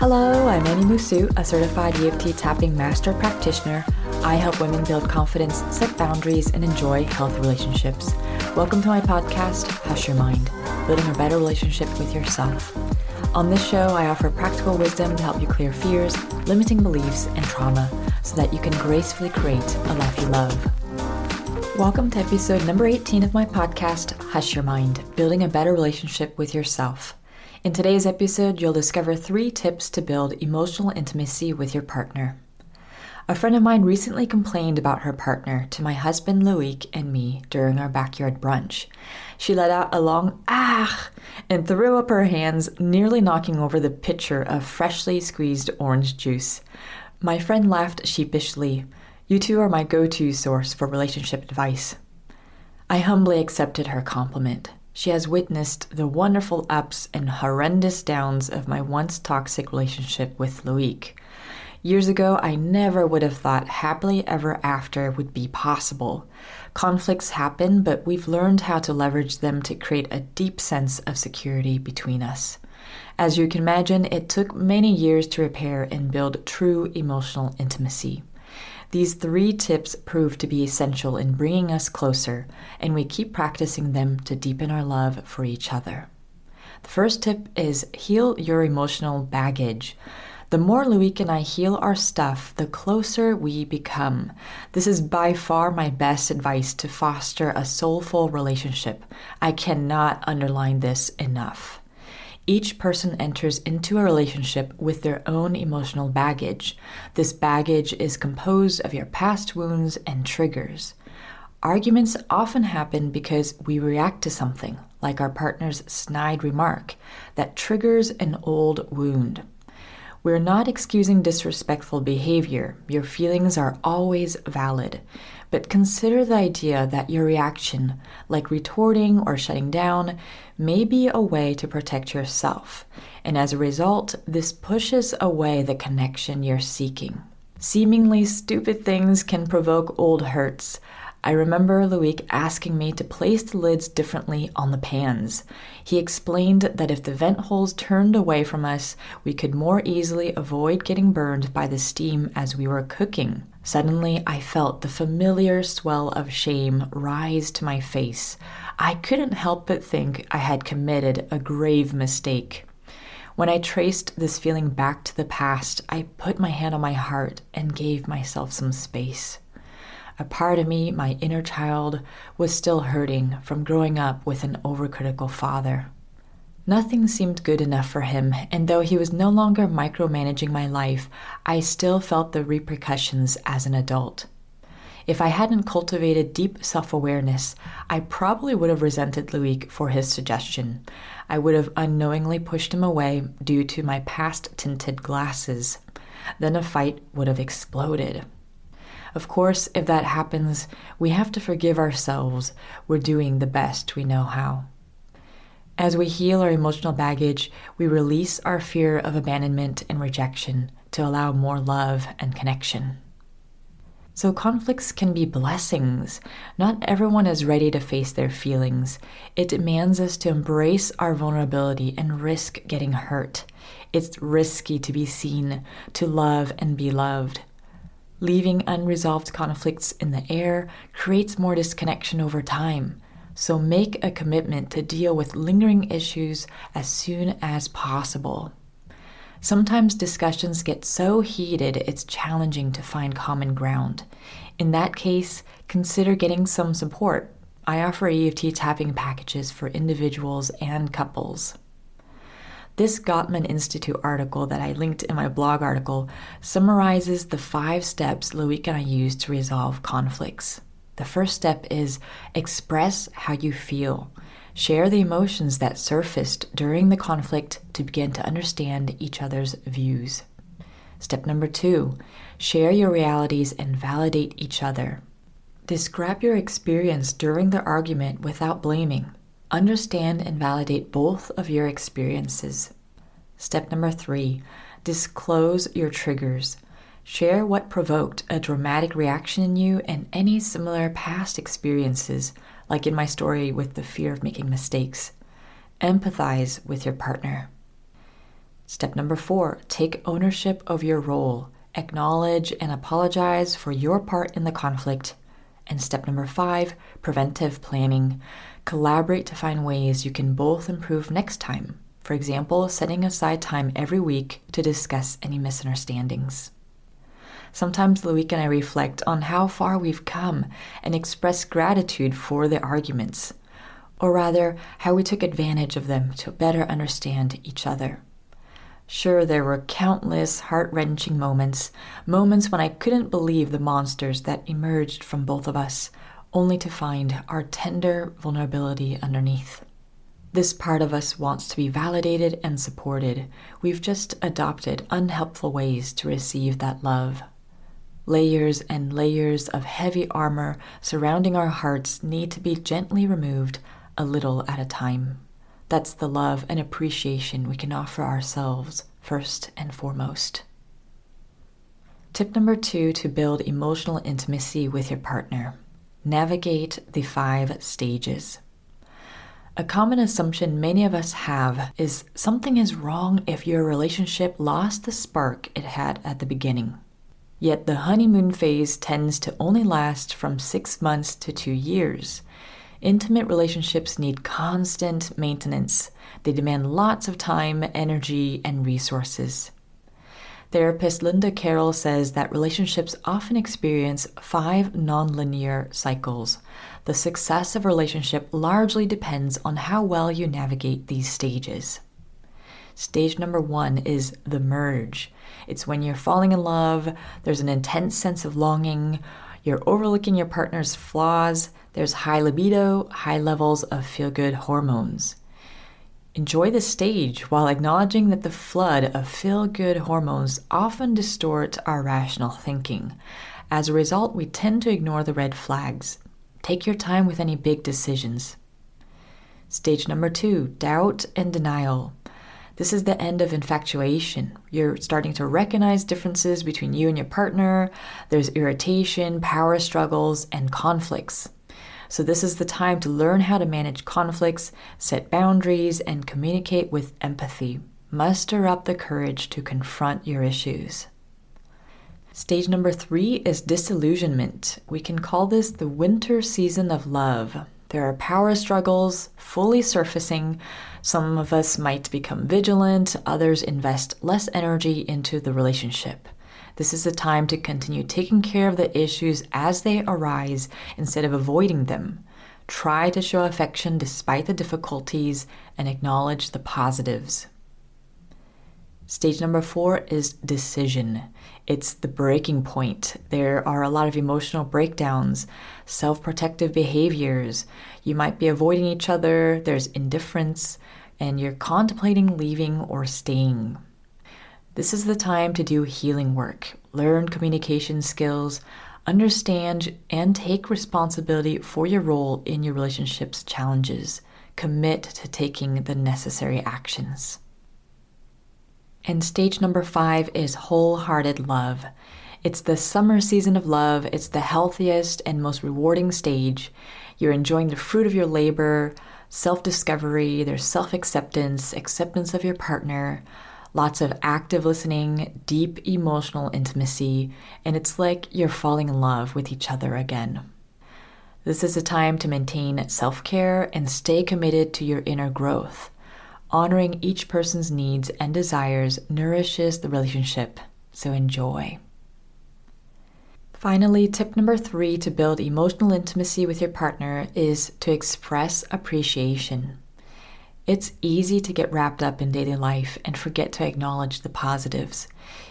Hello, I'm Annie Musu, a certified EFT tapping master practitioner. I help women build confidence, set boundaries, and enjoy healthy relationships. Welcome to my podcast, Hush Your Mind, building a better relationship with yourself. On this show, I offer practical wisdom to help you clear fears, limiting beliefs, and trauma so that you can gracefully create a life you love. Welcome to episode number 18 of my podcast, Hush Your Mind, building a better relationship with yourself. In today's episode, you'll discover three tips to build emotional intimacy with your partner. A friend of mine recently complained about her partner to my husband Loic and me during our backyard brunch. She let out a long ah and threw up her hands, nearly knocking over the pitcher of freshly squeezed orange juice. My friend laughed sheepishly. You two are my go to source for relationship advice. I humbly accepted her compliment. She has witnessed the wonderful ups and horrendous downs of my once toxic relationship with Loic. Years ago, I never would have thought happily ever after would be possible. Conflicts happen, but we've learned how to leverage them to create a deep sense of security between us. As you can imagine, it took many years to repair and build true emotional intimacy. These three tips prove to be essential in bringing us closer, and we keep practicing them to deepen our love for each other. The first tip is heal your emotional baggage. The more Loic and I heal our stuff, the closer we become. This is by far my best advice to foster a soulful relationship. I cannot underline this enough. Each person enters into a relationship with their own emotional baggage. This baggage is composed of your past wounds and triggers. Arguments often happen because we react to something, like our partner's snide remark, that triggers an old wound. We're not excusing disrespectful behavior. Your feelings are always valid. But consider the idea that your reaction, like retorting or shutting down, may be a way to protect yourself. And as a result, this pushes away the connection you're seeking. Seemingly stupid things can provoke old hurts. I remember Loic asking me to place the lids differently on the pans. He explained that if the vent holes turned away from us, we could more easily avoid getting burned by the steam as we were cooking. Suddenly, I felt the familiar swell of shame rise to my face. I couldn't help but think I had committed a grave mistake. When I traced this feeling back to the past, I put my hand on my heart and gave myself some space. A part of me, my inner child, was still hurting from growing up with an overcritical father. Nothing seemed good enough for him, and though he was no longer micromanaging my life, I still felt the repercussions as an adult. If I hadn't cultivated deep self awareness, I probably would have resented Loic for his suggestion. I would have unknowingly pushed him away due to my past tinted glasses. Then a fight would have exploded. Of course, if that happens, we have to forgive ourselves. We're doing the best we know how. As we heal our emotional baggage, we release our fear of abandonment and rejection to allow more love and connection. So, conflicts can be blessings. Not everyone is ready to face their feelings. It demands us to embrace our vulnerability and risk getting hurt. It's risky to be seen, to love and be loved. Leaving unresolved conflicts in the air creates more disconnection over time. So make a commitment to deal with lingering issues as soon as possible. Sometimes discussions get so heated it's challenging to find common ground. In that case, consider getting some support. I offer EFT tapping packages for individuals and couples. This Gottman Institute article that I linked in my blog article summarizes the five steps Loic and I use to resolve conflicts. The first step is express how you feel. Share the emotions that surfaced during the conflict to begin to understand each other's views. Step number two share your realities and validate each other. Describe your experience during the argument without blaming. Understand and validate both of your experiences. Step number three disclose your triggers. Share what provoked a dramatic reaction in you and any similar past experiences, like in my story with the fear of making mistakes. empathize with your partner. Step number four take ownership of your role. Acknowledge and apologize for your part in the conflict. And step number five preventive planning. Collaborate to find ways you can both improve next time. For example, setting aside time every week to discuss any misunderstandings. Sometimes Loic and I reflect on how far we've come and express gratitude for the arguments, or rather, how we took advantage of them to better understand each other. Sure, there were countless heart wrenching moments, moments when I couldn't believe the monsters that emerged from both of us, only to find our tender vulnerability underneath. This part of us wants to be validated and supported. We've just adopted unhelpful ways to receive that love. Layers and layers of heavy armor surrounding our hearts need to be gently removed a little at a time. That's the love and appreciation we can offer ourselves first and foremost. Tip number two to build emotional intimacy with your partner navigate the five stages. A common assumption many of us have is something is wrong if your relationship lost the spark it had at the beginning. Yet the honeymoon phase tends to only last from six months to two years, Intimate relationships need constant maintenance. They demand lots of time, energy, and resources. Therapist Linda Carroll says that relationships often experience five nonlinear cycles. The success of a relationship largely depends on how well you navigate these stages. Stage number one is the merge. It's when you're falling in love, there's an intense sense of longing, you're overlooking your partner's flaws, there's high libido, high levels of feel good hormones. Enjoy the stage while acknowledging that the flood of feel good hormones often distorts our rational thinking. As a result, we tend to ignore the red flags. Take your time with any big decisions. Stage number two doubt and denial. This is the end of infatuation. You're starting to recognize differences between you and your partner. There's irritation, power struggles, and conflicts. So, this is the time to learn how to manage conflicts, set boundaries, and communicate with empathy. Muster up the courage to confront your issues. Stage number three is disillusionment. We can call this the winter season of love. There are power struggles fully surfacing. Some of us might become vigilant, others invest less energy into the relationship. This is a time to continue taking care of the issues as they arise instead of avoiding them. Try to show affection despite the difficulties and acknowledge the positives. Stage number four is decision. It's the breaking point. There are a lot of emotional breakdowns, self protective behaviors. You might be avoiding each other, there's indifference, and you're contemplating leaving or staying. This is the time to do healing work, learn communication skills, understand and take responsibility for your role in your relationship's challenges. Commit to taking the necessary actions. And stage number five is wholehearted love. It's the summer season of love. It's the healthiest and most rewarding stage. You're enjoying the fruit of your labor, self discovery, there's self acceptance, acceptance of your partner, lots of active listening, deep emotional intimacy, and it's like you're falling in love with each other again. This is a time to maintain self care and stay committed to your inner growth. Honoring each person's needs and desires nourishes the relationship, so enjoy. Finally, tip number three to build emotional intimacy with your partner is to express appreciation. It's easy to get wrapped up in daily life and forget to acknowledge the positives.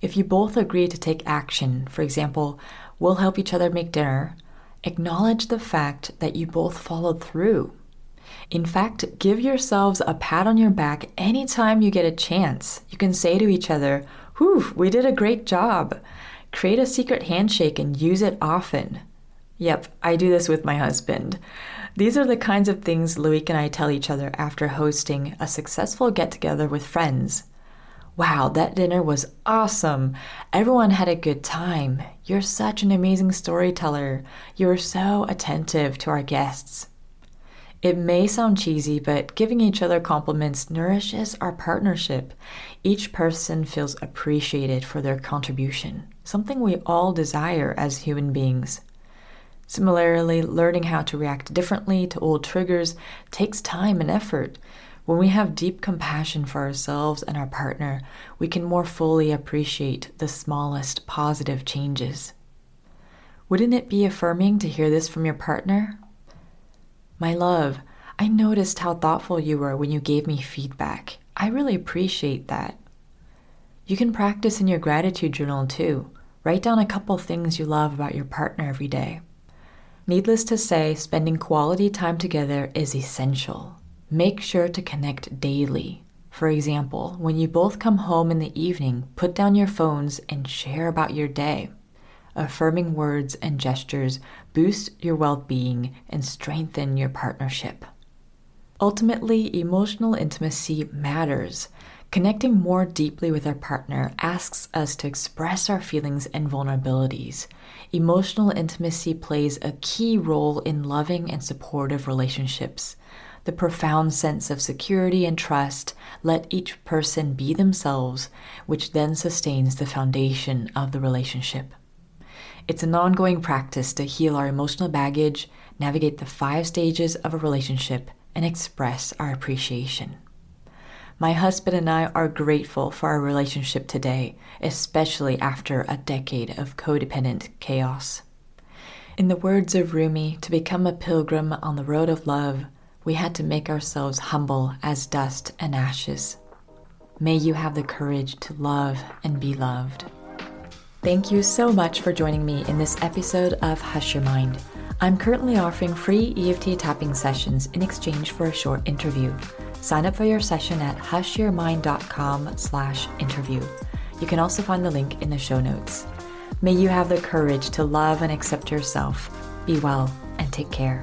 If you both agree to take action, for example, we'll help each other make dinner, acknowledge the fact that you both followed through. In fact, give yourselves a pat on your back anytime you get a chance. You can say to each other, Whew, we did a great job. Create a secret handshake and use it often. Yep, I do this with my husband. These are the kinds of things Loic and I tell each other after hosting a successful get together with friends. Wow, that dinner was awesome. Everyone had a good time. You're such an amazing storyteller. You're so attentive to our guests. It may sound cheesy, but giving each other compliments nourishes our partnership. Each person feels appreciated for their contribution, something we all desire as human beings. Similarly, learning how to react differently to old triggers takes time and effort. When we have deep compassion for ourselves and our partner, we can more fully appreciate the smallest positive changes. Wouldn't it be affirming to hear this from your partner? My love, I noticed how thoughtful you were when you gave me feedback. I really appreciate that. You can practice in your gratitude journal too. Write down a couple things you love about your partner every day. Needless to say, spending quality time together is essential. Make sure to connect daily. For example, when you both come home in the evening, put down your phones and share about your day. Affirming words and gestures boost your well being and strengthen your partnership. Ultimately, emotional intimacy matters. Connecting more deeply with our partner asks us to express our feelings and vulnerabilities. Emotional intimacy plays a key role in loving and supportive relationships. The profound sense of security and trust let each person be themselves, which then sustains the foundation of the relationship. It's an ongoing practice to heal our emotional baggage, navigate the five stages of a relationship, and express our appreciation. My husband and I are grateful for our relationship today, especially after a decade of codependent chaos. In the words of Rumi, to become a pilgrim on the road of love, we had to make ourselves humble as dust and ashes. May you have the courage to love and be loved. Thank you so much for joining me in this episode of Hush Your Mind. I'm currently offering free EFT tapping sessions in exchange for a short interview. Sign up for your session at hushyourmind.com slash interview. You can also find the link in the show notes. May you have the courage to love and accept yourself. Be well and take care.